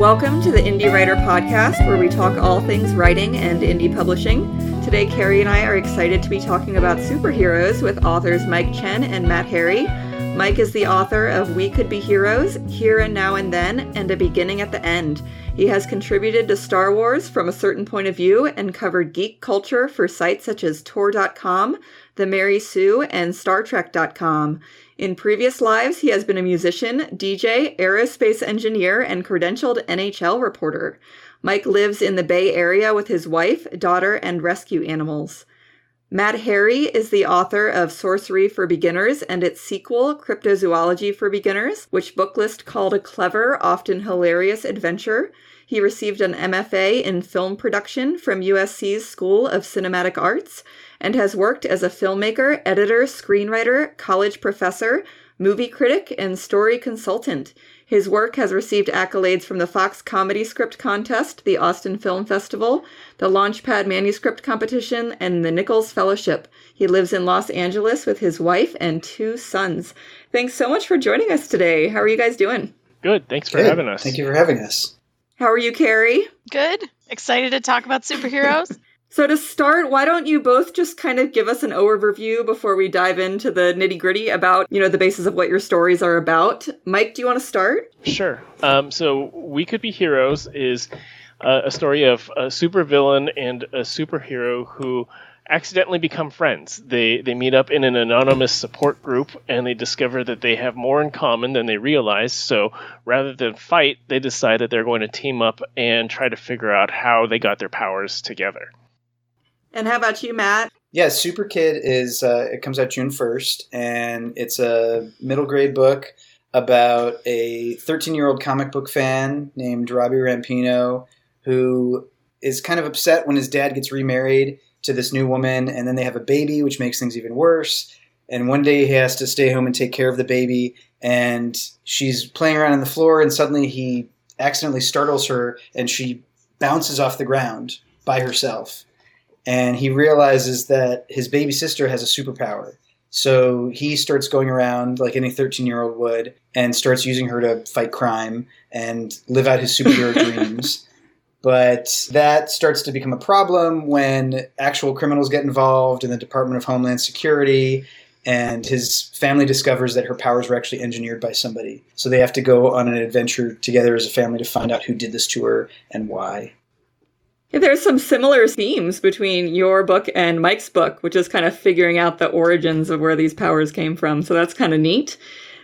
Welcome to the Indie Writer Podcast, where we talk all things writing and indie publishing. Today, Carrie and I are excited to be talking about superheroes with authors Mike Chen and Matt Harry. Mike is the author of We Could Be Heroes, Here and Now and Then, and A Beginning at the End. He has contributed to Star Wars from a certain point of view and covered geek culture for sites such as Tor.com, The Mary Sue, and StarTrek.com. In previous lives, he has been a musician, DJ, aerospace engineer, and credentialed NHL reporter. Mike lives in the Bay Area with his wife, daughter, and rescue animals. Matt Harry is the author of Sorcery for Beginners and its sequel, Cryptozoology for Beginners, which Booklist called a clever, often hilarious adventure. He received an MFA in film production from USC's School of Cinematic Arts and has worked as a filmmaker, editor, screenwriter, college professor, movie critic, and story consultant. His work has received accolades from the Fox Comedy Script Contest, the Austin Film Festival, the Launchpad Manuscript Competition, and the Nichols Fellowship. He lives in Los Angeles with his wife and two sons. Thanks so much for joining us today. How are you guys doing? Good. Thanks for Good. having us. Thank you for having us. How are you, Carrie? Good. Excited to talk about superheroes. So, to start, why don't you both just kind of give us an overview before we dive into the nitty gritty about, you know, the basis of what your stories are about? Mike, do you want to start? Sure. Um, so, We Could Be Heroes is uh, a story of a supervillain and a superhero who accidentally become friends. They they meet up in an anonymous support group and they discover that they have more in common than they realize. So rather than fight, they decide that they're going to team up and try to figure out how they got their powers together. And how about you, Matt? Yeah, Super Kid is uh, it comes out June first, and it's a middle grade book about a 13 year old comic book fan named Robbie Rampino who is kind of upset when his dad gets remarried to this new woman, and then they have a baby, which makes things even worse. And one day he has to stay home and take care of the baby, and she's playing around on the floor, and suddenly he accidentally startles her, and she bounces off the ground by herself. And he realizes that his baby sister has a superpower. So he starts going around like any 13 year old would and starts using her to fight crime and live out his superhero dreams. But that starts to become a problem when actual criminals get involved in the Department of Homeland Security, and his family discovers that her powers were actually engineered by somebody. So they have to go on an adventure together as a family to find out who did this to her and why. There's some similar themes between your book and Mike's book, which is kind of figuring out the origins of where these powers came from. So that's kind of neat.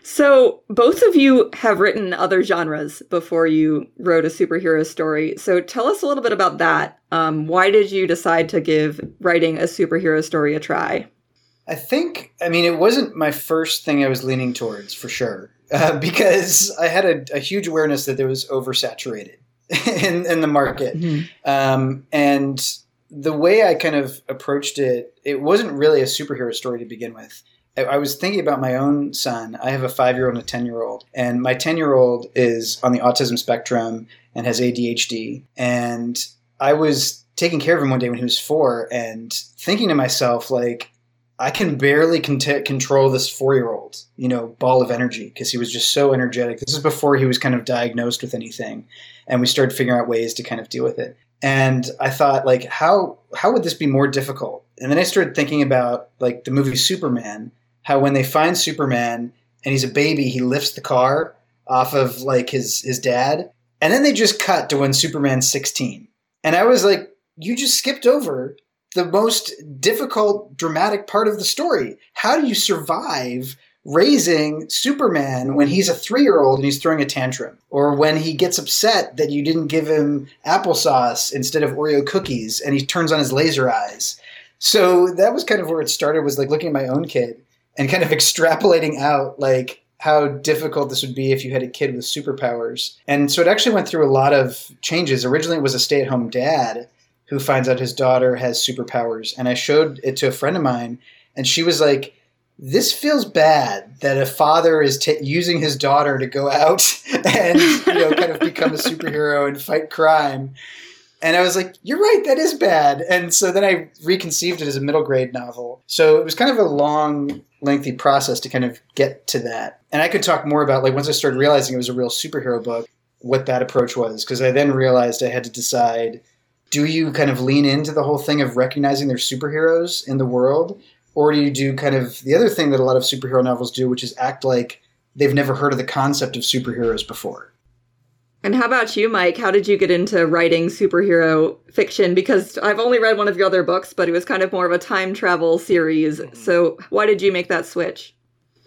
So, both of you have written other genres before you wrote a superhero story. So, tell us a little bit about that. Um, why did you decide to give writing a superhero story a try? I think, I mean, it wasn't my first thing I was leaning towards for sure, uh, because I had a, a, huge awareness that it was oversaturated in, in the market. Mm-hmm. Um, and the way I kind of approached it, it wasn't really a superhero story to begin with. I was thinking about my own son. I have a five year old and a 10 year old. And my 10 year old is on the autism spectrum and has ADHD. And I was taking care of him one day when he was four and thinking to myself, like, I can barely cont- control this four year old, you know, ball of energy because he was just so energetic. This is before he was kind of diagnosed with anything. And we started figuring out ways to kind of deal with it. And I thought, like, how how would this be more difficult? And then I started thinking about like the movie Superman how when they find Superman and he's a baby, he lifts the car off of like his his dad, and then they just cut to when Superman's 16. And I was like, you just skipped over the most difficult dramatic part of the story. How do you survive raising Superman when he's a 3-year-old and he's throwing a tantrum or when he gets upset that you didn't give him applesauce instead of Oreo cookies and he turns on his laser eyes. So that was kind of where it started was like looking at my own kid and kind of extrapolating out like how difficult this would be if you had a kid with superpowers. And so it actually went through a lot of changes. Originally, it was a stay at home dad who finds out his daughter has superpowers. And I showed it to a friend of mine, and she was like, this feels bad that a father is t- using his daughter to go out and you know kind of become a superhero and fight crime and I was like, you're right, that is bad. And so then I reconceived it as a middle grade novel. So it was kind of a long, lengthy process to kind of get to that. And I could talk more about, like, once I started realizing it was a real superhero book, what that approach was because I then realized I had to decide do you kind of lean into the whole thing of recognizing there's superheroes in the world or do you do kind of the other thing that a lot of superhero novels do which is act like they've never heard of the concept of superheroes before and how about you, Mike? How did you get into writing superhero fiction? Because I've only read one of your other books, but it was kind of more of a time travel series. Mm-hmm. So why did you make that switch?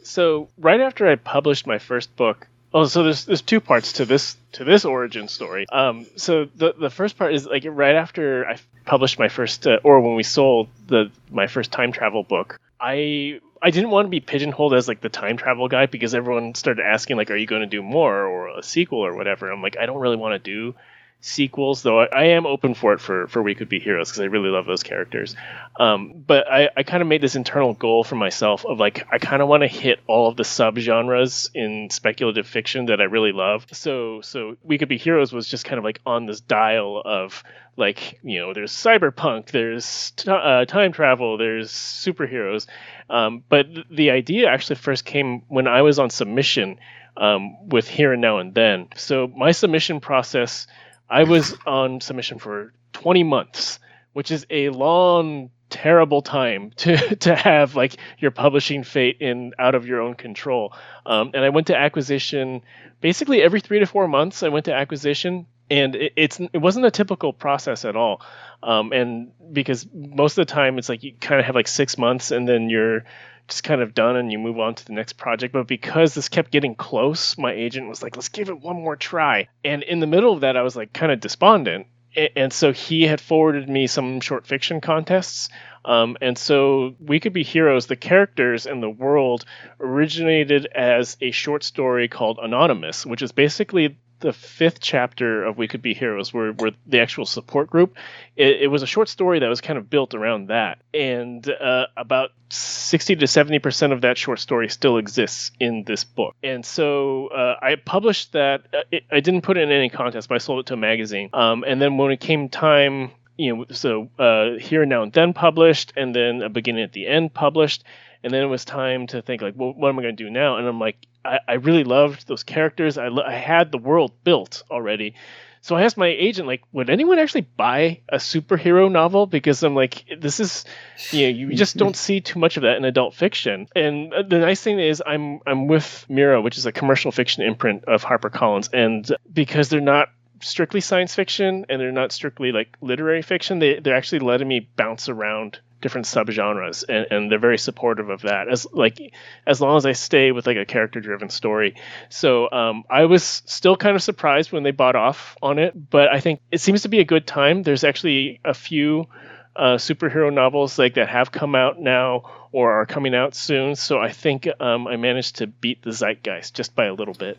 So right after I published my first book, oh, so there's there's two parts to this to this origin story. Um, so the the first part is like right after I published my first, uh, or when we sold the my first time travel book, I I didn't want to be pigeonholed as like the time travel guy because everyone started asking like, are you going to do more or a sequel or whatever? I'm like, I don't really want to do sequels, though I, I, am open for it for for We Could Be Heroes because I really love those characters. Um, but I, I kind of made this internal goal for myself of like I kind of want to hit all of the subgenres in speculative fiction that I really love. So so We Could Be Heroes was just kind of like on this dial of like you know there's cyberpunk, there's t- uh, time travel, there's superheroes. Um, but th- the idea actually first came when I was on submission. Um, with here and now and then. So my submission process I was on submission for 20 months, which is a long, terrible time to to have like your publishing fate in out of your own control. Um, and I went to acquisition basically every three to four months. I went to acquisition, and it, it's it wasn't a typical process at all. Um, and because most of the time it's like you kind of have like six months, and then you're just kind of done and you move on to the next project. But because this kept getting close, my agent was like, let's give it one more try. And in the middle of that, I was like kind of despondent. And so he had forwarded me some short fiction contests. Um, and so We Could Be Heroes, the characters and the world originated as a short story called Anonymous, which is basically the fifth chapter of We Could Be Heroes, where, where the actual support group, it, it was a short story that was kind of built around that. And uh, about 60 to 70% of that short story still exists in this book. And so uh, I published that. Uh, it, I didn't put it in any contest, but I sold it to a magazine. Um, and then when it came time, you know, so uh, Here and Now and Then published, and then A Beginning at the End published and then it was time to think like well, what am i going to do now and i'm like I, I really loved those characters. I, I had the world built already. So I asked my agent, like, would anyone actually buy a superhero novel? Because I'm like, this is, you know, you just don't see too much of that in adult fiction. And the nice thing is, I'm I'm with Mira, which is a commercial fiction imprint of HarperCollins, and because they're not strictly science fiction and they're not strictly like literary fiction, they they're actually letting me bounce around different subgenres and, and they're very supportive of that. As like as long as i stay with like a character driven story. So um, i was still kind of surprised when they bought off on it but i think it seems to be a good time. There's actually a few uh, superhero novels like that have come out now or are coming out soon. So i think um, i managed to beat the zeitgeist just by a little bit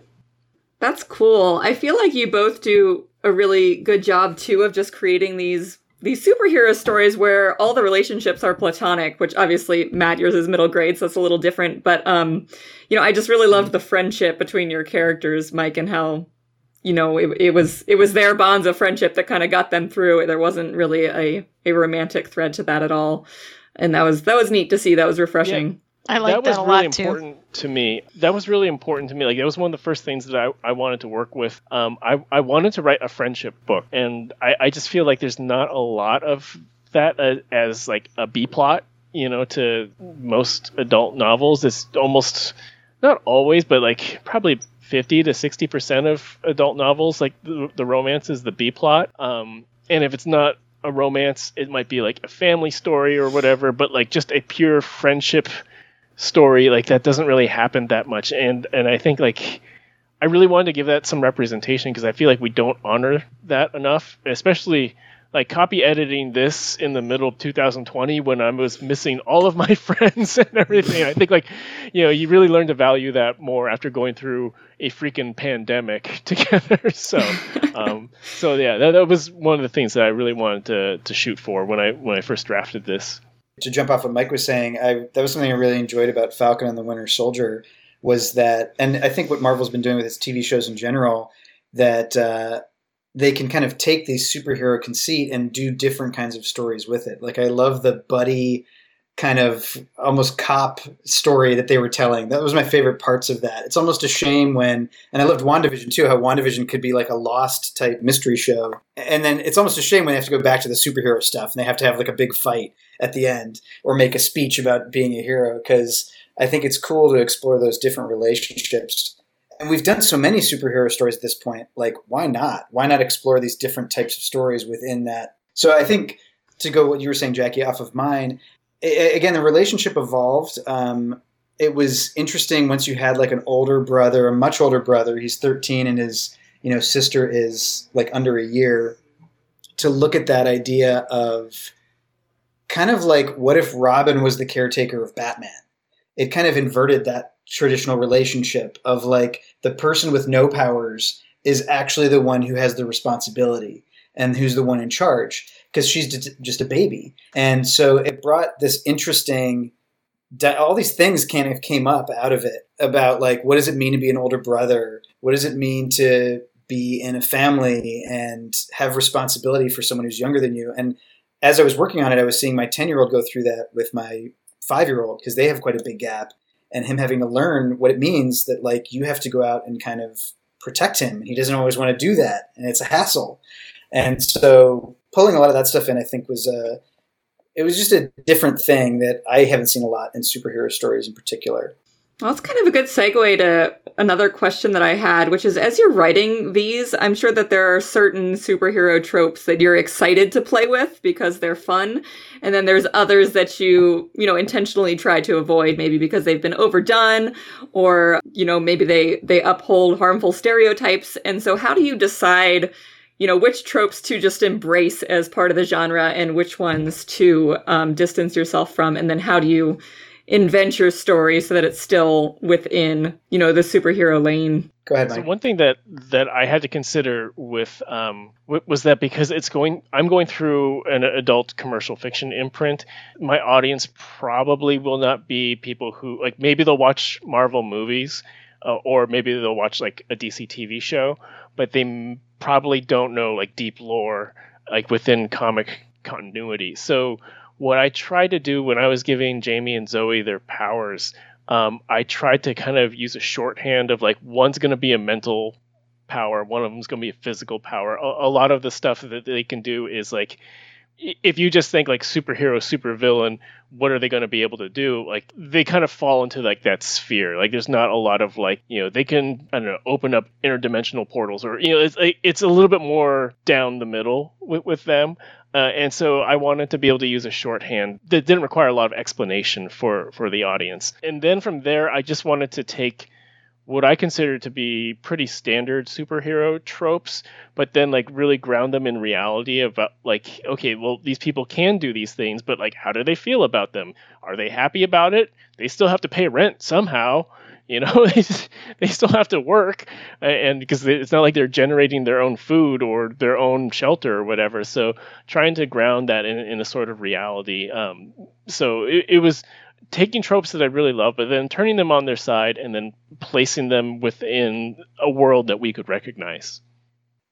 that's cool i feel like you both do a really good job too of just creating these these superhero stories where all the relationships are platonic, which obviously Matt yours is middle grade, so it's a little different. But um, you know, I just really loved the friendship between your characters, Mike, and how you know it, it was it was their bonds of friendship that kind of got them through. There wasn't really a a romantic thread to that at all, and that was that was neat to see. That was refreshing. Yeah. I like that, that was a really lot too. To me. That was really important to me. Like that was one of the first things that I, I wanted to work with. Um, I I wanted to write a friendship book, and I, I just feel like there's not a lot of that uh, as like a B plot. You know, to most adult novels, it's almost not always, but like probably 50 to 60 percent of adult novels, like the, the romance is the B plot. Um, and if it's not a romance, it might be like a family story or whatever, but like just a pure friendship story like that doesn't really happen that much. And and i think like i really wanted to give that some representation because i feel like we don't honor that enough especially like copy editing this in the middle of 2020 when i was missing all of my friends and everything. I think like you know you really learn to value that more after going through a freaking pandemic together. So um so yeah that, that was one of the things that i really wanted to to shoot for when i when i first drafted this to jump off what Mike was saying, I, that was something I really enjoyed about Falcon and the Winter Soldier was that, and I think what Marvel's been doing with its TV shows in general, that uh, they can kind of take these superhero conceit and do different kinds of stories with it. Like I love the buddy kind of almost cop story that they were telling. That was my favorite parts of that. It's almost a shame when, and I loved WandaVision too, how WandaVision could be like a lost type mystery show. And then it's almost a shame when they have to go back to the superhero stuff and they have to have like a big fight at the end or make a speech about being a hero because I think it's cool to explore those different relationships. And we've done so many superhero stories at this point. Like, why not? Why not explore these different types of stories within that? So I think to go what you were saying, Jackie, off of mine, again, the relationship evolved. Um, it was interesting once you had like an older brother, a much older brother. He's 13 and his you know sister is like under a year. To look at that idea of kind of like what if Robin was the caretaker of Batman? It kind of inverted that traditional relationship of like the person with no powers is actually the one who has the responsibility and who's the one in charge because she's just a baby. And so it brought this interesting all these things kind of came up out of it about like what does it mean to be an older brother? What does it mean to be in a family and have responsibility for someone who's younger than you? And as I was working on it, I was seeing my 10 year old go through that with my five year old because they have quite a big gap and him having to learn what it means that like you have to go out and kind of protect him. He doesn't always want to do that and it's a hassle. And so pulling a lot of that stuff in, I think was a, it was just a different thing that I haven't seen a lot in superhero stories in particular. Well, that's kind of a good segue to another question that I had, which is as you're writing these, I'm sure that there are certain superhero tropes that you're excited to play with because they're fun. And then there's others that you, you know, intentionally try to avoid, maybe because they've been overdone or, you know, maybe they, they uphold harmful stereotypes. And so how do you decide you know which tropes to just embrace as part of the genre and which ones to um, distance yourself from and then how do you invent your story so that it's still within you know the superhero lane go ahead Mike. so one thing that that i had to consider with um was that because it's going i'm going through an adult commercial fiction imprint my audience probably will not be people who like maybe they'll watch marvel movies uh, or maybe they'll watch like a dc tv show but they probably don't know like deep lore like within comic continuity. So what I tried to do when I was giving Jamie and Zoe their powers, um, I tried to kind of use a shorthand of like one's going to be a mental power, one of them's going to be a physical power. A, a lot of the stuff that they can do is like if you just think like superhero, supervillain, what are they going to be able to do? Like they kind of fall into like that sphere. Like there's not a lot of like you know they can I don't know open up interdimensional portals or you know it's it's a little bit more down the middle with, with them. Uh, and so I wanted to be able to use a shorthand that didn't require a lot of explanation for for the audience. And then from there, I just wanted to take what I consider to be pretty standard superhero tropes, but then like really ground them in reality about like, okay, well, these people can do these things, but like, how do they feel about them? Are they happy about it? They still have to pay rent somehow. You know, they still have to work, and because it's not like they're generating their own food or their own shelter or whatever. So trying to ground that in, in a sort of reality. Um, so it, it was taking tropes that I really love, but then turning them on their side and then placing them within a world that we could recognize.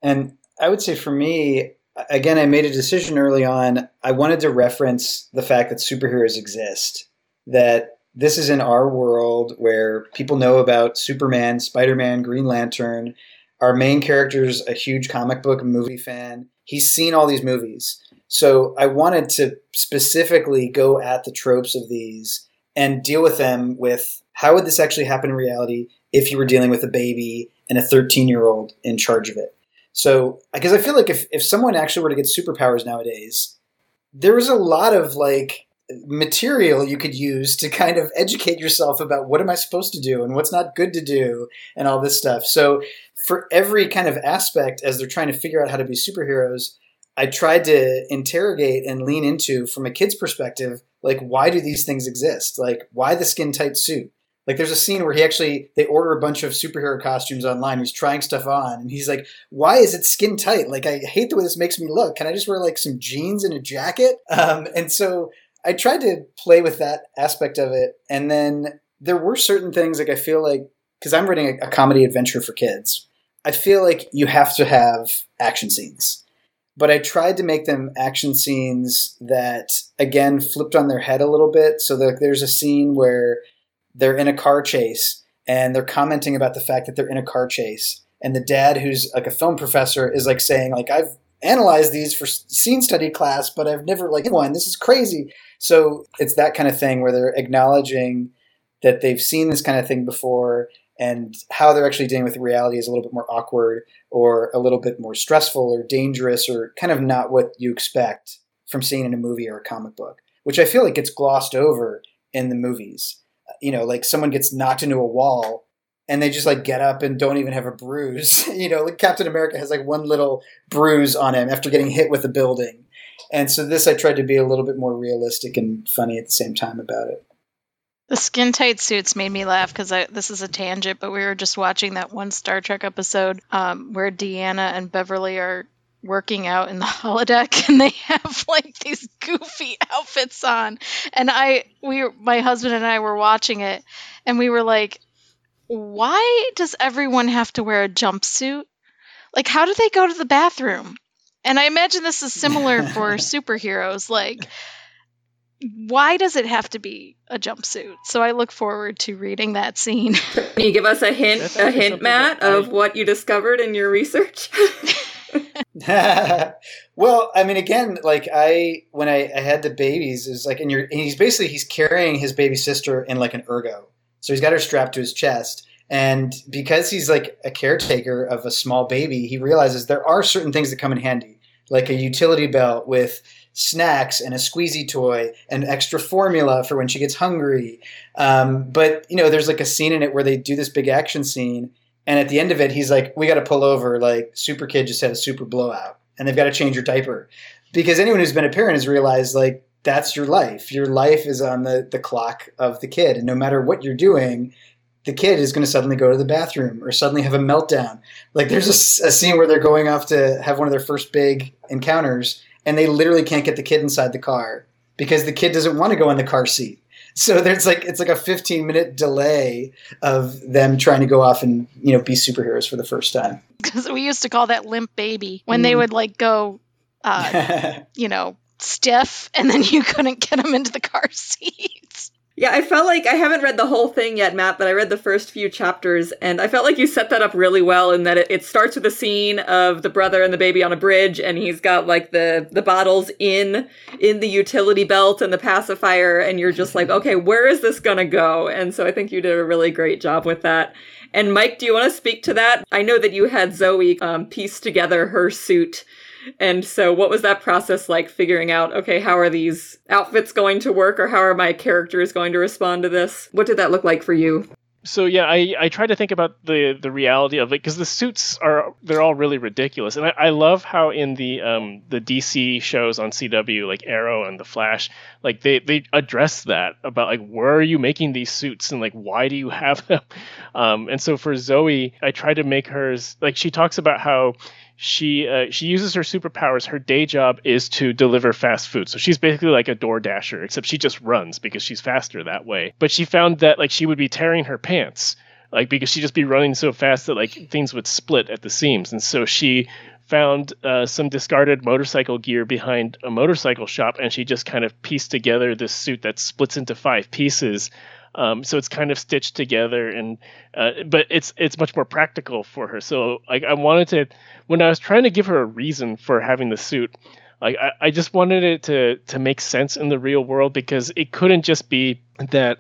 And I would say for me, again, I made a decision early on. I wanted to reference the fact that superheroes exist, that this is in our world where people know about Superman, Spider Man, Green Lantern. Our main character is a huge comic book movie fan. He's seen all these movies. So I wanted to specifically go at the tropes of these and deal with them with how would this actually happen in reality if you were dealing with a baby and a 13 year old in charge of it. So, because I feel like if, if someone actually were to get superpowers nowadays, there is a lot of like material you could use to kind of educate yourself about what am I supposed to do and what's not good to do and all this stuff. So, for every kind of aspect as they're trying to figure out how to be superheroes, I tried to interrogate and lean into from a kid's perspective like why do these things exist? Like why the skin tight suit? Like there's a scene where he actually they order a bunch of superhero costumes online. He's trying stuff on and he's like why is it skin tight? Like i hate the way this makes me look. Can i just wear like some jeans and a jacket? Um, and so i tried to play with that aspect of it. And then there were certain things like i feel like because i'm writing a, a comedy adventure for kids i feel like you have to have action scenes but I tried to make them action scenes that again flipped on their head a little bit. So there's a scene where they're in a car chase and they're commenting about the fact that they're in a car chase, and the dad, who's like a film professor, is like saying like I've analyzed these for scene study class, but I've never like one. This is crazy. So it's that kind of thing where they're acknowledging that they've seen this kind of thing before and how they're actually dealing with reality is a little bit more awkward or a little bit more stressful or dangerous or kind of not what you expect from seeing in a movie or a comic book, which I feel like gets glossed over in the movies. You know, like someone gets knocked into a wall and they just like get up and don't even have a bruise. you know, like Captain America has like one little bruise on him after getting hit with a building. And so this I tried to be a little bit more realistic and funny at the same time about it. The skin tight suits made me laugh because this is a tangent, but we were just watching that one Star Trek episode um, where Deanna and Beverly are working out in the holodeck and they have like these goofy outfits on. And i we my husband and i were watching it and we were like why does everyone have to wear a jumpsuit? Like how do they go to the bathroom? And i imagine this is similar for superheroes like why does it have to be a jumpsuit? So I look forward to reading that scene. Can you give us a hint, a hint, Matt, of what you discovered in your research? well, I mean, again, like I when I, I had the babies is like, and you're and he's basically he's carrying his baby sister in like an ergo, so he's got her strapped to his chest. And because he's like a caretaker of a small baby, he realizes there are certain things that come in handy, like a utility belt with snacks and a squeezy toy and extra formula for when she gets hungry. Um, but you know, there's like a scene in it where they do this big action scene, and at the end of it, he's like, "We got to pull over. Like, Super Kid just had a super blowout, and they've got to change your diaper." Because anyone who's been a parent has realized like that's your life. Your life is on the the clock of the kid, and no matter what you're doing, the kid is going to suddenly go to the bathroom or suddenly have a meltdown. Like there's a, a, scene where they're going off to have one of their first big encounters, and they literally can't get the kid inside the car because the kid doesn't want to go in the car seat. So there's like it's like a 15 minute delay of them trying to go off and you know be superheroes for the first time. Because we used to call that limp baby when mm. they would like go, uh, you know, stiff, and then you couldn't get them into the car seats. Yeah, I felt like I haven't read the whole thing yet, Matt, but I read the first few chapters, and I felt like you set that up really well in that it, it, starts with a scene of the brother and the baby on a bridge, and he's got like the the bottles in in the utility belt and the pacifier, and you're just like, okay, where is this gonna go? And so I think you did a really great job with that. And Mike, do you want to speak to that? I know that you had Zoe um, piece together her suit and so, what was that process like figuring out, okay, how are these outfits going to work or how are my characters going to respond to this? What did that look like for you? So yeah, I, I try to think about the the reality of it because the suits are they're all really ridiculous, and I, I love how in the um the DC shows on CW like Arrow and the Flash, like they they address that about like where are you making these suits and like why do you have them, um and so for Zoe, I try to make hers like she talks about how she uh, she uses her superpowers. Her day job is to deliver fast food. So she's basically like a door dasher, except she just runs because she's faster that way. But she found that like she would be tearing her pants, like because she'd just be running so fast that like things would split at the seams. And so she found uh, some discarded motorcycle gear behind a motorcycle shop, and she just kind of pieced together this suit that splits into five pieces um, so it's kind of stitched together, and uh, but it's it's much more practical for her. So like I wanted to, when I was trying to give her a reason for having the suit, like I, I just wanted it to to make sense in the real world because it couldn't just be that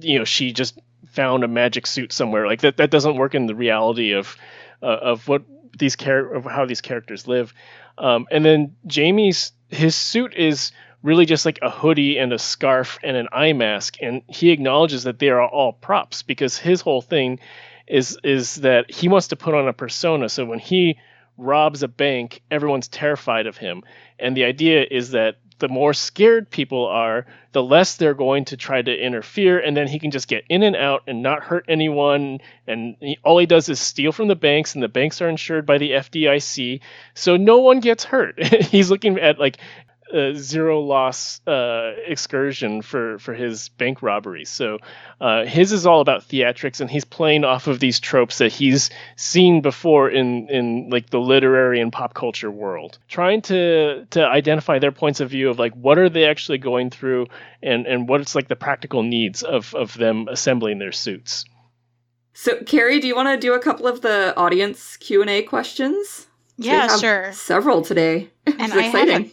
you know she just found a magic suit somewhere. Like that that doesn't work in the reality of uh, of what these char- of how these characters live. Um, and then Jamie's his suit is really just like a hoodie and a scarf and an eye mask and he acknowledges that they are all props because his whole thing is is that he wants to put on a persona. So when he robs a bank everyone's terrified of him. And the idea is that the more scared people are the less they're going to try to interfere and then he can just get in and out and not hurt anyone. And he, all he does is steal from the banks and the banks are insured by the FDIC so no one gets hurt. He's looking at like a zero loss uh, excursion for for his bank robbery. So uh, his is all about theatrics, and he's playing off of these tropes that he's seen before in in like the literary and pop culture world, trying to to identify their points of view of like what are they actually going through, and and what's like the practical needs of of them assembling their suits. So, Carrie, do you want to do a couple of the audience Q and A questions? Yeah, sure. Several today. and I have, a,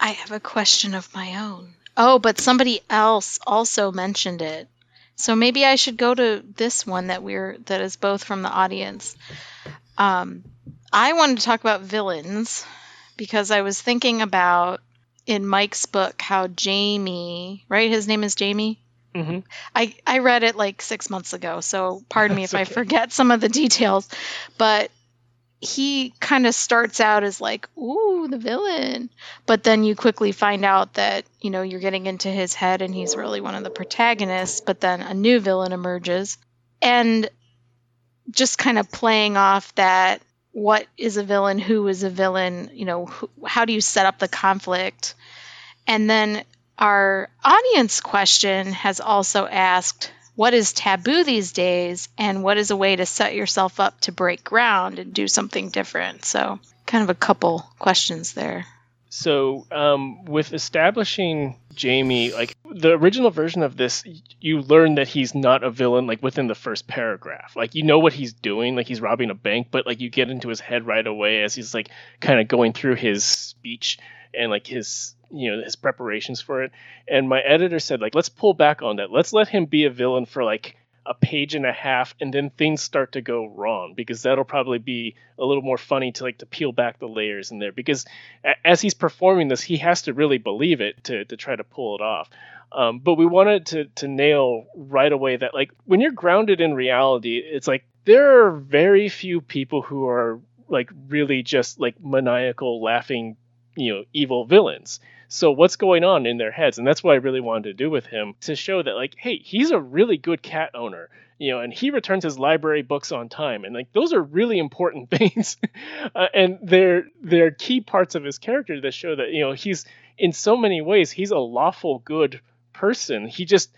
I have a question of my own. Oh, but somebody else also mentioned it. So maybe I should go to this one that we're that is both from the audience. Um, I wanted to talk about villains because I was thinking about in Mike's book how Jamie, right? His name is Jamie. Mm-hmm. I I read it like six months ago, so pardon me if okay. I forget some of the details. But he kind of starts out as like, ooh, the villain. But then you quickly find out that, you know, you're getting into his head and he's really one of the protagonists. But then a new villain emerges. And just kind of playing off that what is a villain, who is a villain, you know, how do you set up the conflict? And then our audience question has also asked what is taboo these days and what is a way to set yourself up to break ground and do something different. So, kind of a couple questions there. So, um, with establishing Jamie, like the original version of this, you learn that he's not a villain like within the first paragraph. Like you know what he's doing, like he's robbing a bank, but like you get into his head right away as he's like kind of going through his speech and like his you know his preparations for it. And my editor said like let's pull back on that. Let's let him be a villain for like a page and a half and then things start to go wrong because that'll probably be a little more funny to like to peel back the layers in there. Because as he's performing this he has to really believe it to, to try to pull it off. Um, but we wanted to to nail right away that like when you're grounded in reality it's like there are very few people who are like really just like maniacal laughing you know evil villains so what's going on in their heads and that's what i really wanted to do with him to show that like hey he's a really good cat owner you know and he returns his library books on time and like those are really important things uh, and they're they're key parts of his character that show that you know he's in so many ways he's a lawful good person he just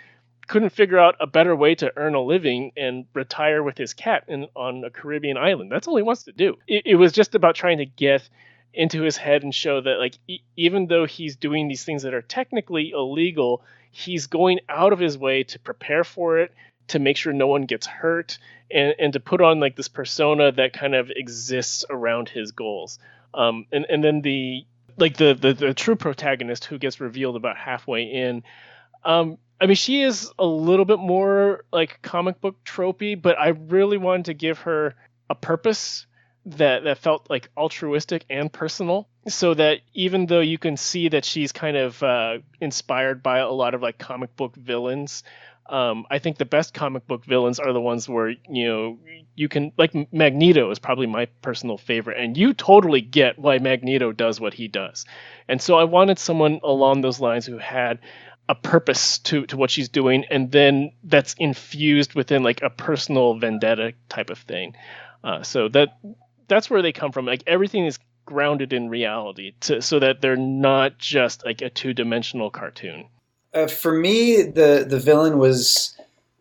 couldn't figure out a better way to earn a living and retire with his cat in, on a Caribbean island. That's all he wants to do. It, it was just about trying to get into his head and show that like e- even though he's doing these things that are technically illegal he's going out of his way to prepare for it to make sure no one gets hurt and, and to put on like this persona that kind of exists around his goals. Um, and, and then the like the, the the true protagonist who gets revealed about halfway in um, I mean, she is a little bit more like comic book tropey, but I really wanted to give her a purpose that that felt like altruistic and personal so that even though you can see that she's kind of uh, inspired by a lot of like comic book villains um, I think the best comic book villains are the ones where you know you can like Magneto is probably my personal favorite, and you totally get why Magneto does what he does. And so I wanted someone along those lines who had a purpose to to what she's doing, and then that's infused within like a personal vendetta type of thing. Uh, so that that's where they come from. Like everything is grounded in reality, to, so that they're not just like a two dimensional cartoon. Uh, for me, the the villain was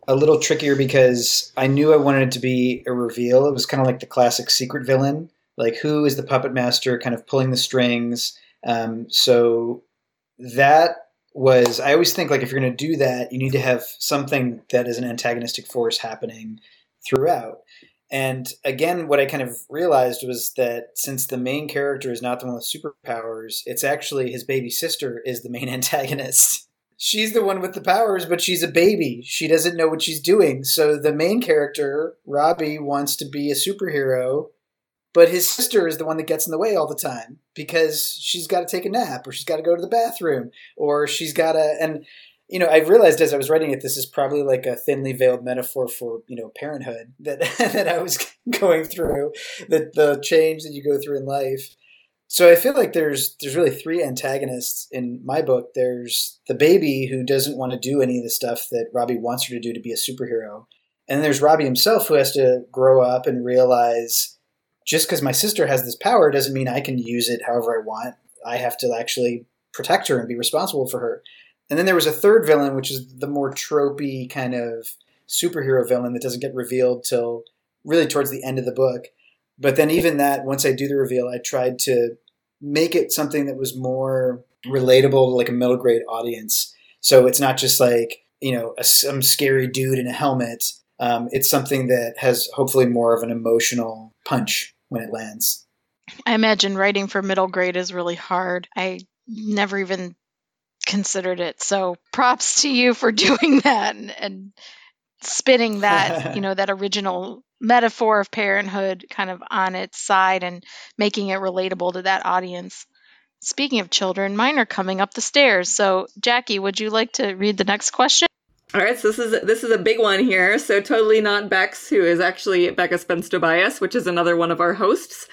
a little trickier because I knew I wanted it to be a reveal. It was kind of like the classic secret villain, like who is the puppet master, kind of pulling the strings. Um, so that was I always think like if you're going to do that, you need to have something that is an antagonistic force happening throughout. And again, what I kind of realized was that since the main character is not the one with superpowers, it's actually his baby sister is the main antagonist. She's the one with the powers, but she's a baby. She doesn't know what she's doing. So the main character, Robbie, wants to be a superhero, but his sister is the one that gets in the way all the time because she's got to take a nap or she's got to go to the bathroom or she's got to. And you know, I realized as I was writing it, this is probably like a thinly veiled metaphor for you know parenthood that that I was going through, that the change that you go through in life. So I feel like there's there's really three antagonists in my book. There's the baby who doesn't want to do any of the stuff that Robbie wants her to do to be a superhero, and there's Robbie himself who has to grow up and realize just because my sister has this power doesn't mean I can use it however I want. I have to actually protect her and be responsible for her. And then there was a third villain, which is the more tropey kind of superhero villain that doesn't get revealed till really towards the end of the book. But then even that, once I do the reveal, I tried to make it something that was more relatable to like a middle grade audience. So it's not just like you know a, some scary dude in a helmet. Um, it's something that has hopefully more of an emotional punch when it lands. I imagine writing for middle grade is really hard. I never even considered it. So props to you for doing that and, and spinning that, you know, that original metaphor of parenthood kind of on its side and making it relatable to that audience. Speaking of children, mine are coming up the stairs. So, Jackie, would you like to read the next question? All right, so this is this is a big one here. So totally not Bex, who is actually Becca Spence Tobias, which is another one of our hosts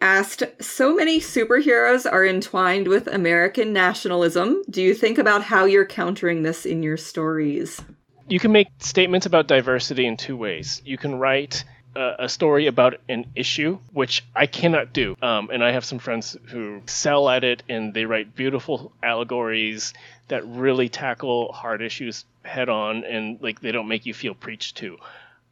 asked So many superheroes are entwined with American nationalism. Do you think about how you're countering this in your stories? You can make statements about diversity in two ways. You can write uh, a story about an issue, which I cannot do. Um, and I have some friends who sell at it and they write beautiful allegories that really tackle hard issues head on and like they don't make you feel preached to.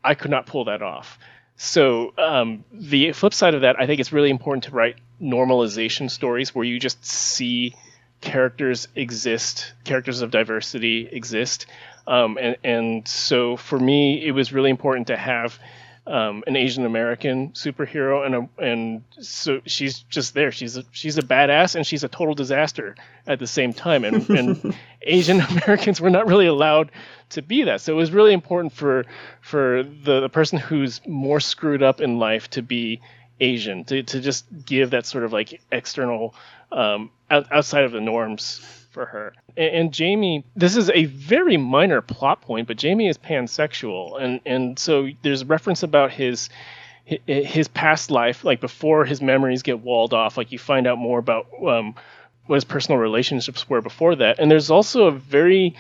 I could not pull that off. So um, the flip side of that, I think it's really important to write normalization stories where you just see characters exist, characters of diversity exist, um, and and so for me, it was really important to have um, an Asian American superhero, and a, and so she's just there. She's a, she's a badass, and she's a total disaster at the same time. And, and Asian Americans were not really allowed to be that. So it was really important for for the, the person who's more screwed up in life to be Asian, to to just give that sort of like external um, outside of the norms for her. And, and, Jamie, this is a very minor plot point, but Jamie is pansexual, and and so there's reference about his his past life, like before his memories get walled off. Like you find out more about um, what his personal relationships were before that, and there's also a very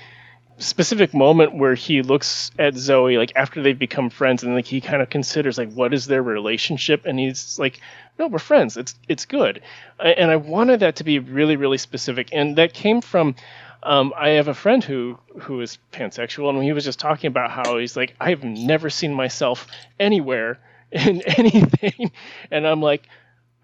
specific moment where he looks at Zoe like after they've become friends and like he kind of considers like what is their relationship and he's like no we're friends. It's it's good. And I wanted that to be really really specific and that came from um, I have a friend who who is pansexual and he was just talking about how he's like I've never seen myself anywhere in anything and I'm like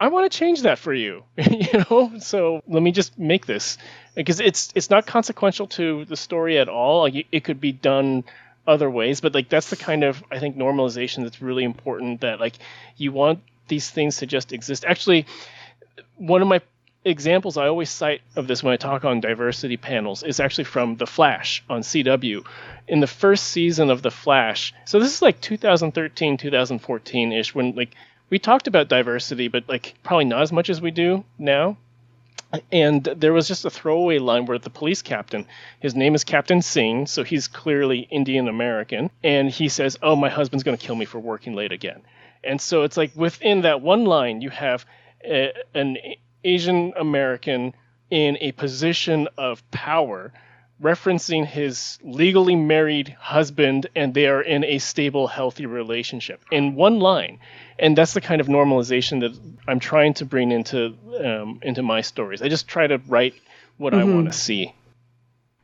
I want to change that for you, you know. So let me just make this because it's it's not consequential to the story at all. Like it could be done other ways, but like that's the kind of I think normalization that's really important. That like you want these things to just exist. Actually, one of my examples I always cite of this when I talk on diversity panels is actually from The Flash on CW. In the first season of The Flash, so this is like 2013, 2014 ish, when like we talked about diversity, but like probably not as much as we do now. And there was just a throwaway line where the police captain, his name is Captain Singh, so he's clearly Indian American, and he says, "Oh, my husband's going to kill me for working late again." And so it's like within that one line, you have a, an Asian American in a position of power referencing his legally married husband and they are in a stable healthy relationship in one line. And that's the kind of normalization that i'm trying to bring into um, into my stories. I just try to write what mm-hmm. i want to see.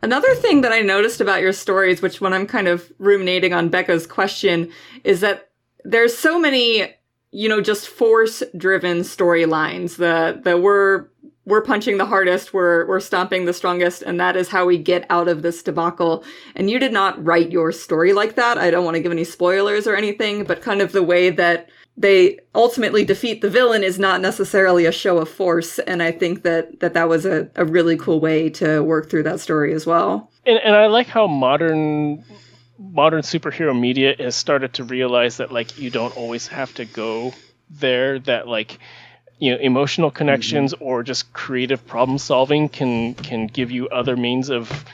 Another thing that i noticed about your stories which when i'm kind of ruminating on becca's question is that there's so many you know just force driven storylines. The the we're we're punching the hardest, we're we're stomping the strongest, and that is how we get out of this debacle. And you did not write your story like that. I don't want to give any spoilers or anything, but kind of the way that they ultimately defeat the villain is not necessarily a show of force and i think that that, that was a, a really cool way to work through that story as well and, and i like how modern modern superhero media has started to realize that like you don't always have to go there that like you know emotional connections mm-hmm. or just creative problem solving can can give you other means of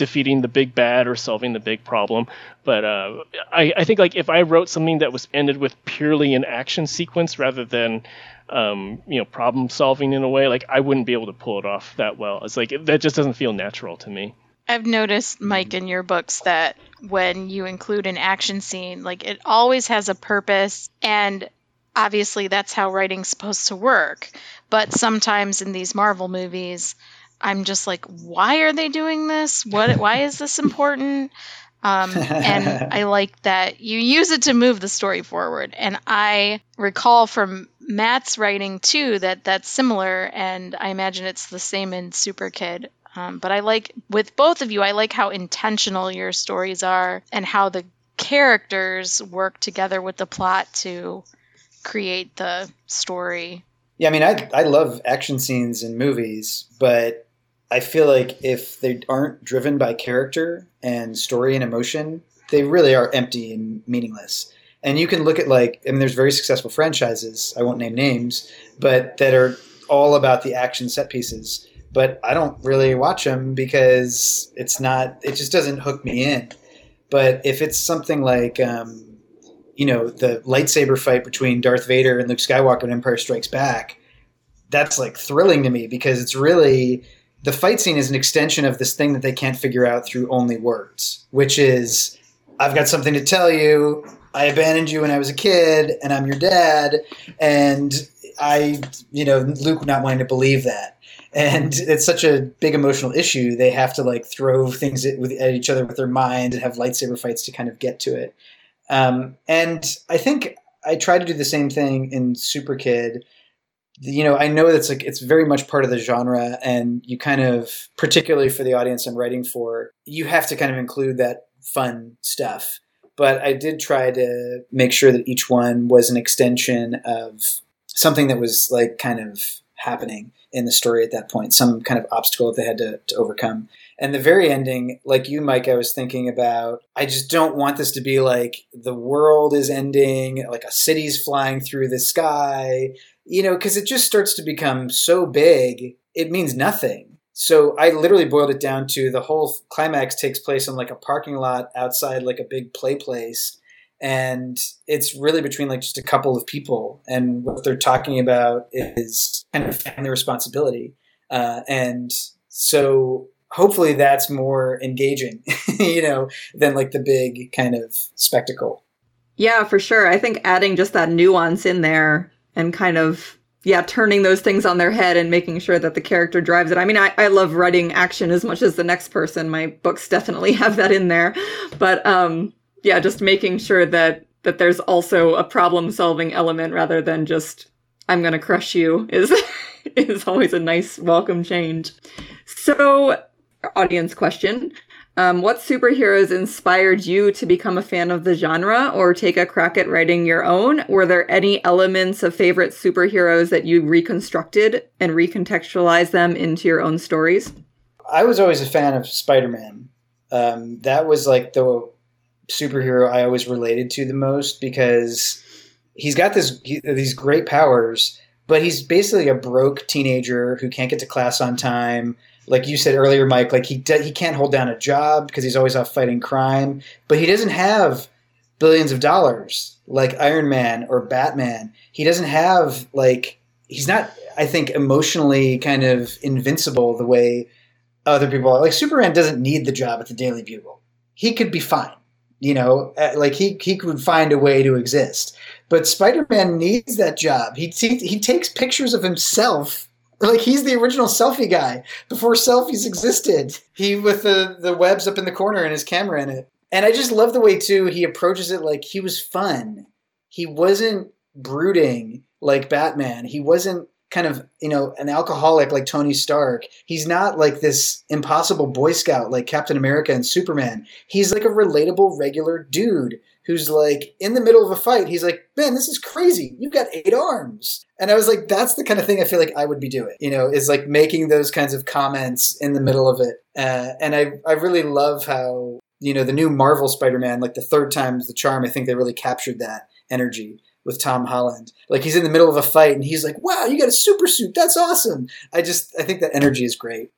defeating the big bad or solving the big problem. But uh, I, I think like if i wrote something that was ended with purely an action sequence rather than um, you know problem solving in a way like i wouldn't be able to pull it off that well. It's like that just doesn't feel natural to me. I've noticed, Mike, in your books that when you include an action scene, like it always has a purpose and obviously that's how writing's supposed to work. But sometimes in these Marvel movies, I'm just like, why are they doing this? What? Why is this important? Um, and I like that you use it to move the story forward. And I recall from Matt's writing too that that's similar, and I imagine it's the same in Super Kid. Um, but I like with both of you, I like how intentional your stories are and how the characters work together with the plot to create the story. Yeah, I mean, I I love action scenes in movies, but I feel like if they aren't driven by character and story and emotion, they really are empty and meaningless. And you can look at like, I mean, there's very successful franchises. I won't name names, but that are all about the action set pieces. But I don't really watch them because it's not. It just doesn't hook me in. But if it's something like, um, you know, the lightsaber fight between Darth Vader and Luke Skywalker in Empire Strikes Back, that's like thrilling to me because it's really the fight scene is an extension of this thing that they can't figure out through only words, which is I've got something to tell you. I abandoned you when I was a kid, and I'm your dad. And I, you know, Luke not wanting to believe that. And it's such a big emotional issue. They have to like throw things at, with, at each other with their mind and have lightsaber fights to kind of get to it. Um, and I think I try to do the same thing in Super Kid you know, I know that's like it's very much part of the genre, and you kind of, particularly for the audience I'm writing for, you have to kind of include that fun stuff. But I did try to make sure that each one was an extension of something that was like kind of happening in the story at that point, some kind of obstacle that they had to, to overcome. And the very ending, like you, Mike, I was thinking about, I just don't want this to be like the world is ending, like a city's flying through the sky, you know, because it just starts to become so big, it means nothing. So I literally boiled it down to the whole climax takes place in like a parking lot outside like a big play place. And it's really between like just a couple of people. And what they're talking about is kind of family responsibility. Uh, and so hopefully that's more engaging, you know, than like the big kind of spectacle. Yeah, for sure. I think adding just that nuance in there and kind of yeah turning those things on their head and making sure that the character drives it i mean I, I love writing action as much as the next person my books definitely have that in there but um yeah just making sure that that there's also a problem solving element rather than just i'm gonna crush you is is always a nice welcome change so audience question um, what superheroes inspired you to become a fan of the genre or take a crack at writing your own? Were there any elements of favorite superheroes that you reconstructed and recontextualized them into your own stories? I was always a fan of Spider Man. Um, that was like the superhero I always related to the most because he's got this he, these great powers, but he's basically a broke teenager who can't get to class on time like you said earlier, Mike, like he he can't hold down a job because he's always off fighting crime, but he doesn't have billions of dollars like Iron Man or Batman. He doesn't have like he's not I think emotionally kind of invincible the way other people are. Like Superman doesn't need the job at the Daily Bugle. He could be fine. You know, like he he could find a way to exist. But Spider-Man needs that job. He he, he takes pictures of himself like he's the original selfie guy before selfies existed. He with the the webs up in the corner and his camera in it. And I just love the way too he approaches it like he was fun. He wasn't brooding like Batman. He wasn't kind of, you know, an alcoholic like Tony Stark. He's not like this impossible boy scout like Captain America and Superman. He's like a relatable regular dude who's like in the middle of a fight. He's like, "Man, this is crazy. You've got eight arms." And I was like, that's the kind of thing I feel like I would be doing, you know, is like making those kinds of comments in the middle of it. Uh, and I, I really love how, you know, the new Marvel Spider Man, like the third time's the charm, I think they really captured that energy with Tom Holland. Like he's in the middle of a fight and he's like, wow, you got a super suit. That's awesome. I just, I think that energy is great.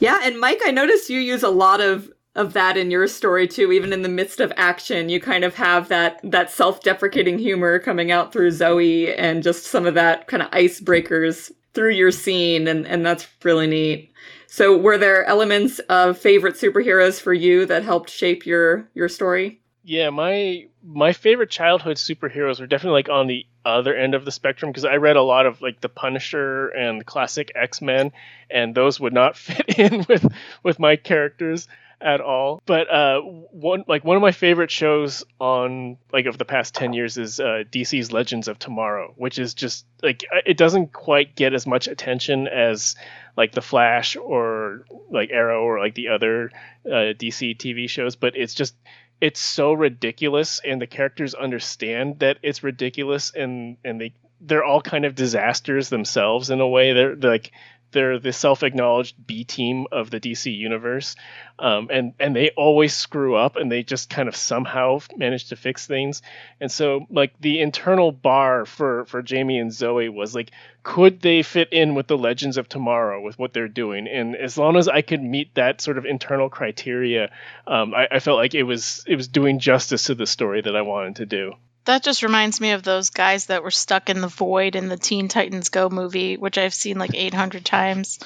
Yeah. And Mike, I noticed you use a lot of of that in your story too even in the midst of action you kind of have that that self-deprecating humor coming out through zoe and just some of that kind of icebreakers through your scene and and that's really neat. So were there elements of favorite superheroes for you that helped shape your your story? Yeah my my favorite childhood superheroes were definitely like on the other end of the spectrum because I read a lot of like the Punisher and classic X Men, and those would not fit in with with my characters at all. But uh, one like one of my favorite shows on like of the past ten years is uh, DC's Legends of Tomorrow, which is just like it doesn't quite get as much attention as like the Flash or like Arrow or like the other uh, DC TV shows, but it's just it's so ridiculous and the characters understand that it's ridiculous and and they they're all kind of disasters themselves in a way they're, they're like they're the self-acknowledged B team of the DC universe, um, and and they always screw up, and they just kind of somehow manage to fix things. And so, like the internal bar for for Jamie and Zoe was like, could they fit in with the Legends of Tomorrow with what they're doing? And as long as I could meet that sort of internal criteria, um, I, I felt like it was it was doing justice to the story that I wanted to do. That just reminds me of those guys that were stuck in the void in the Teen Titans Go movie, which I've seen like 800 times.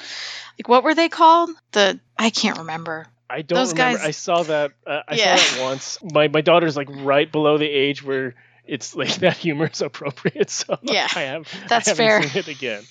Like, what were they called? The I can't remember. I don't those remember. Guys... I saw that. Uh, I yeah. saw that once. My my daughter's like right below the age where it's like that humor is appropriate. So yeah, I have. That's I fair. Seen it again.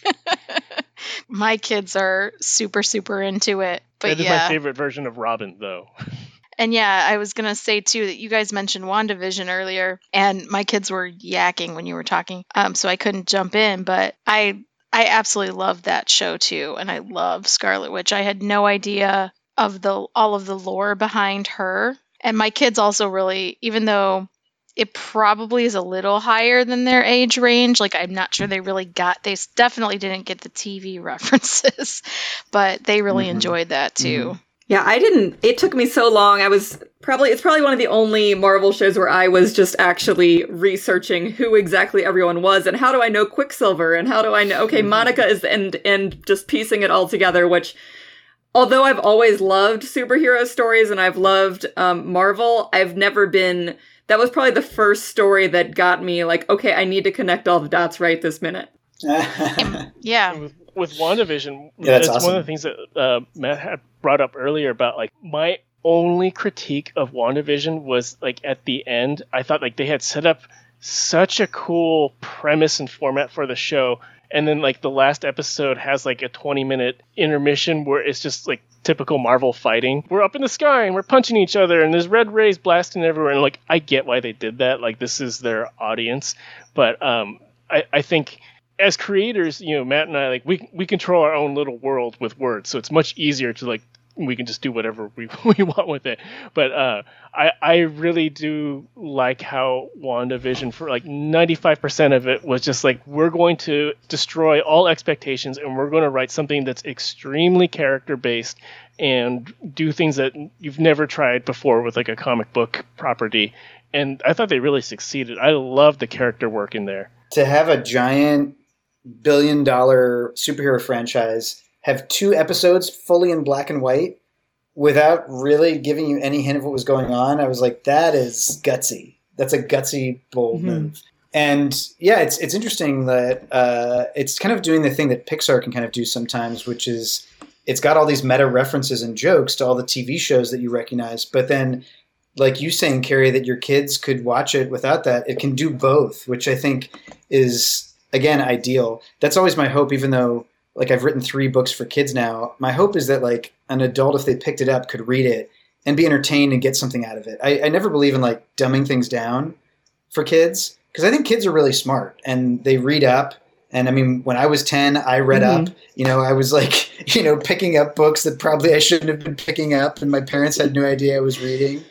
my kids are super super into it. But it yeah. is my favorite version of Robin, though. And yeah, I was going to say too that you guys mentioned WandaVision earlier, and my kids were yakking when you were talking. Um, so I couldn't jump in, but I I absolutely love that show too, and I love Scarlet Witch. I had no idea of the all of the lore behind her, and my kids also really, even though it probably is a little higher than their age range. Like I'm not sure they really got. They definitely didn't get the TV references, but they really mm-hmm. enjoyed that too. Mm-hmm. Yeah, I didn't. It took me so long. I was probably, it's probably one of the only Marvel shows where I was just actually researching who exactly everyone was and how do I know Quicksilver and how do I know, okay, mm-hmm. Monica is, and, and just piecing it all together, which, although I've always loved superhero stories and I've loved um, Marvel, I've never been, that was probably the first story that got me like, okay, I need to connect all the dots right this minute. yeah with WandaVision, yeah, that's, awesome. one of the things that uh, Matt had brought up earlier about like my only critique of WandaVision was like at the end, I thought like they had set up such a cool premise and format for the show. And then like the last episode has like a 20 minute intermission where it's just like typical Marvel fighting. We're up in the sky and we're punching each other and there's red rays blasting everywhere. And like I get why they did that. Like this is their audience. But um I, I think as creators, you know, Matt and I like we we control our own little world with words, so it's much easier to like we can just do whatever we, we want with it. But uh, I I really do like how WandaVision for like 95% of it was just like we're going to destroy all expectations and we're going to write something that's extremely character based and do things that you've never tried before with like a comic book property. And I thought they really succeeded. I love the character work in there. To have a giant billion dollar superhero franchise have two episodes fully in black and white without really giving you any hint of what was going on, I was like, that is gutsy. That's a gutsy, bold mm-hmm. move. And yeah, it's it's interesting that uh, it's kind of doing the thing that Pixar can kind of do sometimes, which is it's got all these meta references and jokes to all the TV shows that you recognize, but then like you saying, Carrie, that your kids could watch it without that. It can do both, which I think is again ideal. That's always my hope, even though like I've written three books for kids now. My hope is that like an adult, if they picked it up, could read it and be entertained and get something out of it. I, I never believe in like dumbing things down for kids because I think kids are really smart and they read up. And I mean, when I was 10, I read mm-hmm. up. You know, I was like, you know, picking up books that probably I shouldn't have been picking up, and my parents had no idea I was reading.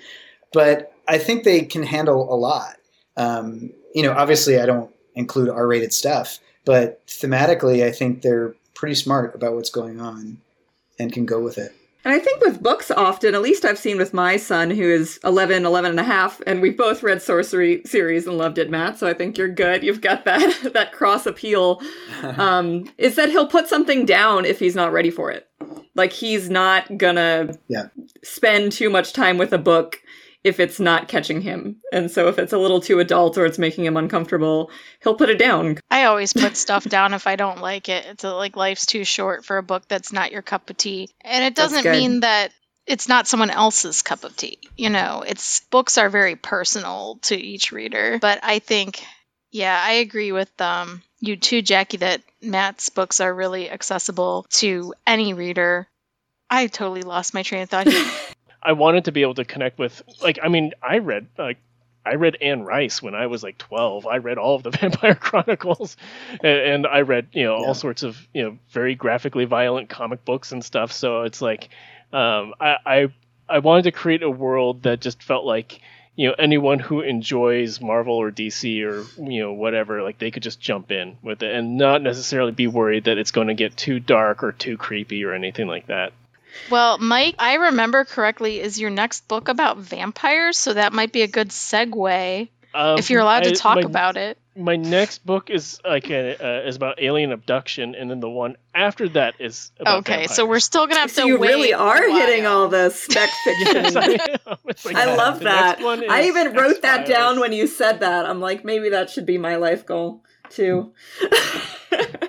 But I think they can handle a lot. Um, you know, obviously, I don't include R-rated stuff. But thematically, I think they're pretty smart about what's going on and can go with it. And I think with books often, at least I've seen with my son who is 11, 11 and a half, and we both read Sorcery series and loved it, Matt. So I think you're good. You've got that, that cross appeal. Um, is that he'll put something down if he's not ready for it. Like he's not gonna yeah. spend too much time with a book if it's not catching him. And so if it's a little too adult or it's making him uncomfortable, he'll put it down. I always put stuff down if I don't like it. It's like life's too short for a book that's not your cup of tea. And it doesn't mean that it's not someone else's cup of tea. You know, it's books are very personal to each reader. But I think, yeah, I agree with um, you too, Jackie, that Matt's books are really accessible to any reader. I totally lost my train of thought. I wanted to be able to connect with, like, I mean, I read like I read Anne Rice when I was like 12. I read all of the Vampire Chronicles, and, and I read you know yeah. all sorts of you know very graphically violent comic books and stuff. So it's like um, I, I I wanted to create a world that just felt like you know anyone who enjoys Marvel or DC or you know whatever like they could just jump in with it and not necessarily be worried that it's going to get too dark or too creepy or anything like that. Well, Mike, I remember correctly, is your next book about vampires? So that might be a good segue um, if you're allowed I, to talk my, about it. My next book is like a, uh, is about alien abduction, and then the one after that is okay. Vampires. So we're still gonna have so to. You really are hitting all the spec fiction. yes, I, like, I love that. I even wrote X-Files. that down when you said that. I'm like, maybe that should be my life goal too. I,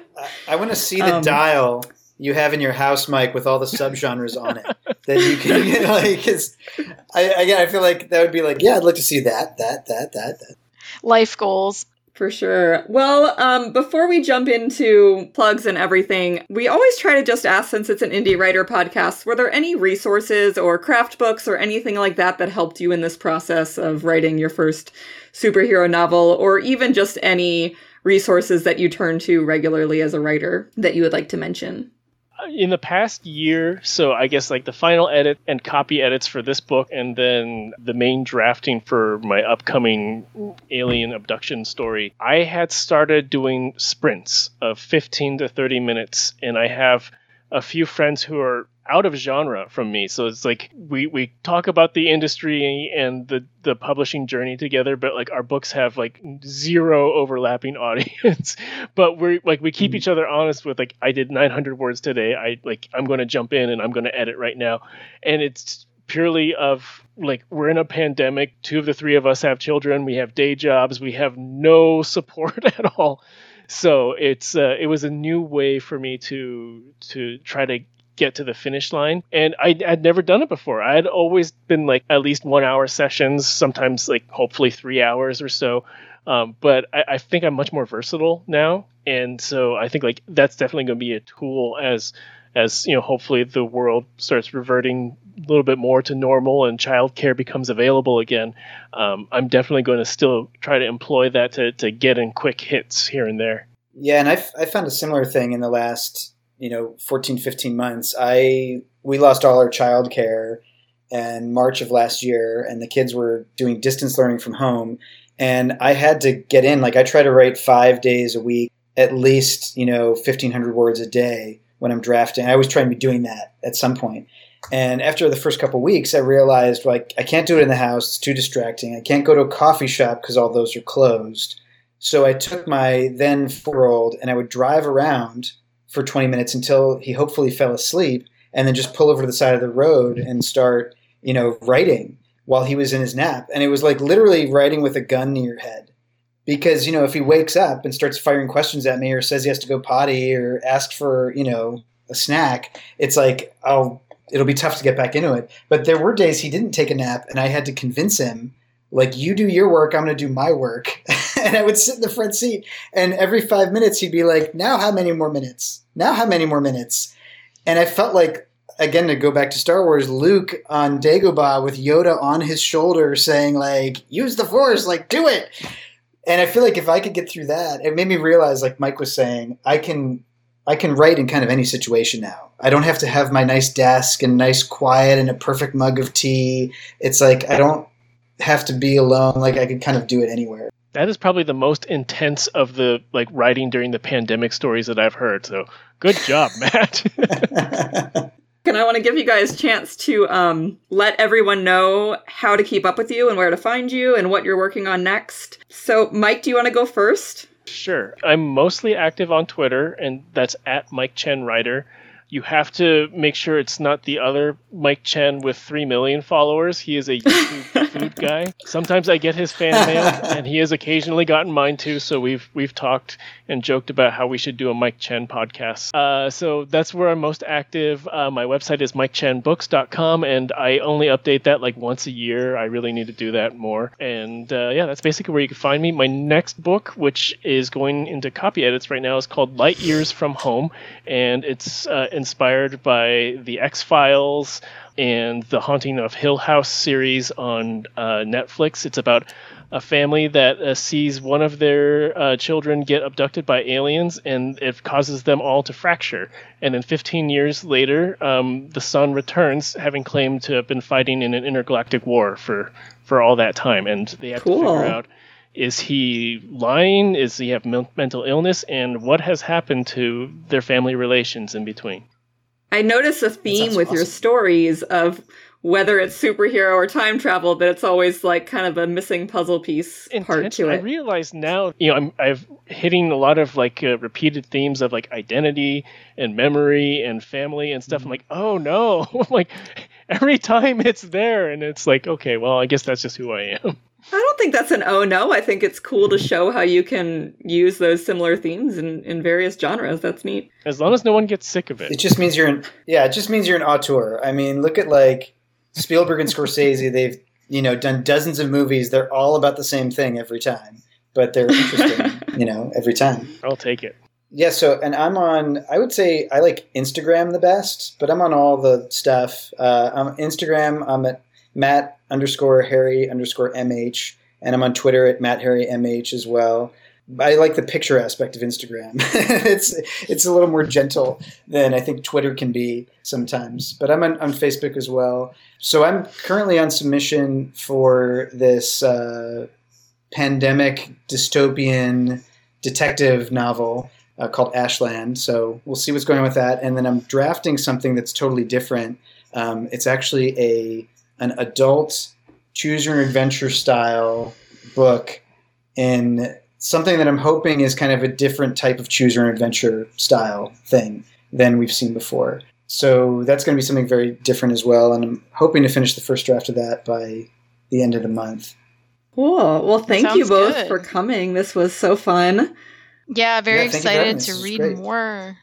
I want to see the um, dial you have in your house, Mike, with all the subgenres on it that you can you know, like. Cause I again, I feel like that would be like, yeah, I'd like to see that, that, that, that, that. Life goals. For sure. Well, um, before we jump into plugs and everything, we always try to just ask, since it's an indie writer podcast, were there any resources or craft books or anything like that that helped you in this process of writing your first superhero novel, or even just any resources that you turn to regularly as a writer that you would like to mention? In the past year, so I guess like the final edit and copy edits for this book, and then the main drafting for my upcoming alien abduction story, I had started doing sprints of 15 to 30 minutes, and I have a few friends who are out of genre from me. So it's like we we talk about the industry and the the publishing journey together, but like our books have like zero overlapping audience. but we're like we keep mm-hmm. each other honest with like I did 900 words today. I like I'm going to jump in and I'm going to edit right now, and it's purely of like we're in a pandemic. Two of the three of us have children. We have day jobs. We have no support at all so it's uh, it was a new way for me to to try to get to the finish line. And I had never done it before. I had always been like at least one hour sessions, sometimes like hopefully three hours or so. Um, but I, I, think I'm much more versatile now, and so I think like that's definitely going to be a tool as as you know hopefully the world starts reverting a little bit more to normal and childcare becomes available again. Um, I'm definitely going to still try to employ that to to get in quick hits here and there. Yeah, and I I found a similar thing in the last you know 14 15 months i we lost all our childcare in march of last year and the kids were doing distance learning from home and i had to get in like i try to write five days a week at least you know 1500 words a day when i'm drafting. I always try and be doing that at some point. And after the first couple weeks i realized like i can't do it in the house it's too distracting. I can't go to a coffee shop because all those are closed. So i took my then four year old and i would drive around for 20 minutes until he hopefully fell asleep and then just pull over to the side of the road and start, you know, writing while he was in his nap. And it was like literally writing with a gun near your head. Because, you know, if he wakes up and starts firing questions at me or says he has to go potty or ask for, you know, a snack, it's like, I'll, it'll be tough to get back into it. But there were days he didn't take a nap and I had to convince him like you do your work i'm to do my work and i would sit in the front seat and every five minutes he'd be like now how many more minutes now how many more minutes and i felt like again to go back to star wars luke on dagobah with yoda on his shoulder saying like use the force like do it and i feel like if i could get through that it made me realize like mike was saying i can I can write in kind of any situation now. I don't have to have my nice desk and nice quiet and a perfect mug of tea. It's like I don't have to be alone. Like I could kind of do it anywhere. That is probably the most intense of the like writing during the pandemic stories that I've heard. So good job, Matt. and I want to give you guys a chance to um, let everyone know how to keep up with you and where to find you and what you're working on next. So, Mike, do you want to go first? Sure. I'm mostly active on Twitter, and that's at Mike Chen Writer. You have to make sure it's not the other Mike Chen with 3 million followers. He is a YouTube food guy. Sometimes I get his fan mail, and he has occasionally gotten mine too. So we've we've talked and joked about how we should do a Mike Chen podcast. Uh, so that's where I'm most active. Uh, my website is mikechenbooks.com, and I only update that like once a year. I really need to do that more. And uh, yeah, that's basically where you can find me. My next book, which is going into copy edits right now, is called Light Years from Home, and it's uh, inspired by the X Files and the Haunting of Hill House series on uh, Netflix. It's about a family that uh, sees one of their uh, children get abducted by aliens, and it causes them all to fracture. And then 15 years later, um, the son returns, having claimed to have been fighting in an intergalactic war for for all that time, and they have Cool. to figure out. Is he lying? Is he have men- mental illness? And what has happened to their family relations in between? I notice a theme with your stories of whether it's superhero or time travel, but it's always like kind of a missing puzzle piece part to it. I realize now, you know, I'm I've hitting a lot of like uh, repeated themes of like identity and memory and family and stuff. I'm Mm-hmm. like, oh no, like every time it's there, and it's like, okay, well, I guess that's just who I am. I don't think that's an oh no. I think it's cool to show how you can use those similar themes in, in various genres. That's neat. As long as no one gets sick of It it. just means you're an yeah. It just means you're an auteur. I mean, look at like Spielberg and Scorsese. They've you know done dozens of movies. They're all about the same thing every time, but they're interesting. you know, every time. I'll take it. Yeah. So, and I'm on. I would say I like Instagram the best, but I'm on all the stuff. Uh, on Instagram, I'm at Matt underscore Harry underscore MH, and I'm on Twitter at Matt Harry MH as well. I like the picture aspect of Instagram. it's it's a little more gentle than I think Twitter can be sometimes. But I'm on, on Facebook as well. So I'm currently on submission for this uh, pandemic dystopian detective novel uh, called Ashland. So we'll see what's going on with that. And then I'm drafting something that's totally different. Um, it's actually a an adult choose your adventure style book in something that I'm hoping is kind of a different type of choose your adventure style thing than we've seen before. So that's going to be something very different as well. And I'm hoping to finish the first draft of that by the end of the month. Cool. Well, thank you both good. for coming. This was so fun. Yeah, very Yeah, thank you for having excited to read great. more.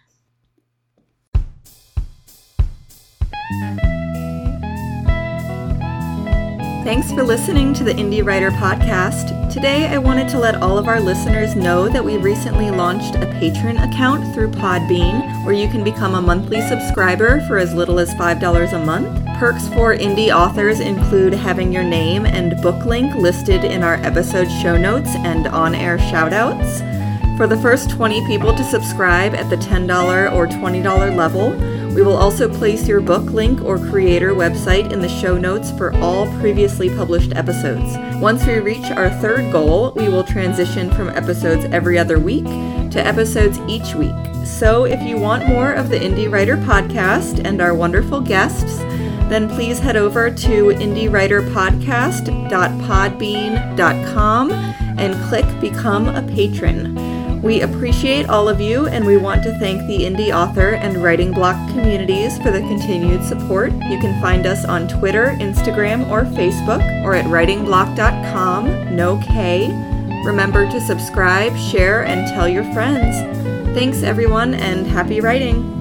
Thanks for listening to the Indie Writer Podcast. Today, I wanted to let all of our listeners know that we recently launched a patron account through Podbean, where you can become a monthly subscriber for as little as $5 a month. Perks for indie authors include having your name and book link listed in our episode show notes and on air shoutouts. For the first 20 people to subscribe at the $10 or $20 level, we will also place your book link or creator website in the show notes for all previously published episodes. Once we reach our third goal, we will transition from episodes every other week to episodes each week. So if you want more of the Indie Writer podcast and our wonderful guests, then please head over to indiewriterpodcast.podbean.com and click Become a Patron. We appreciate all of you, and we want to thank the indie author and writing bloc communities for the continued support. You can find us on Twitter, Instagram, or Facebook, or at writingbloc.com, no K. Remember to subscribe, share, and tell your friends. Thanks, everyone, and happy writing!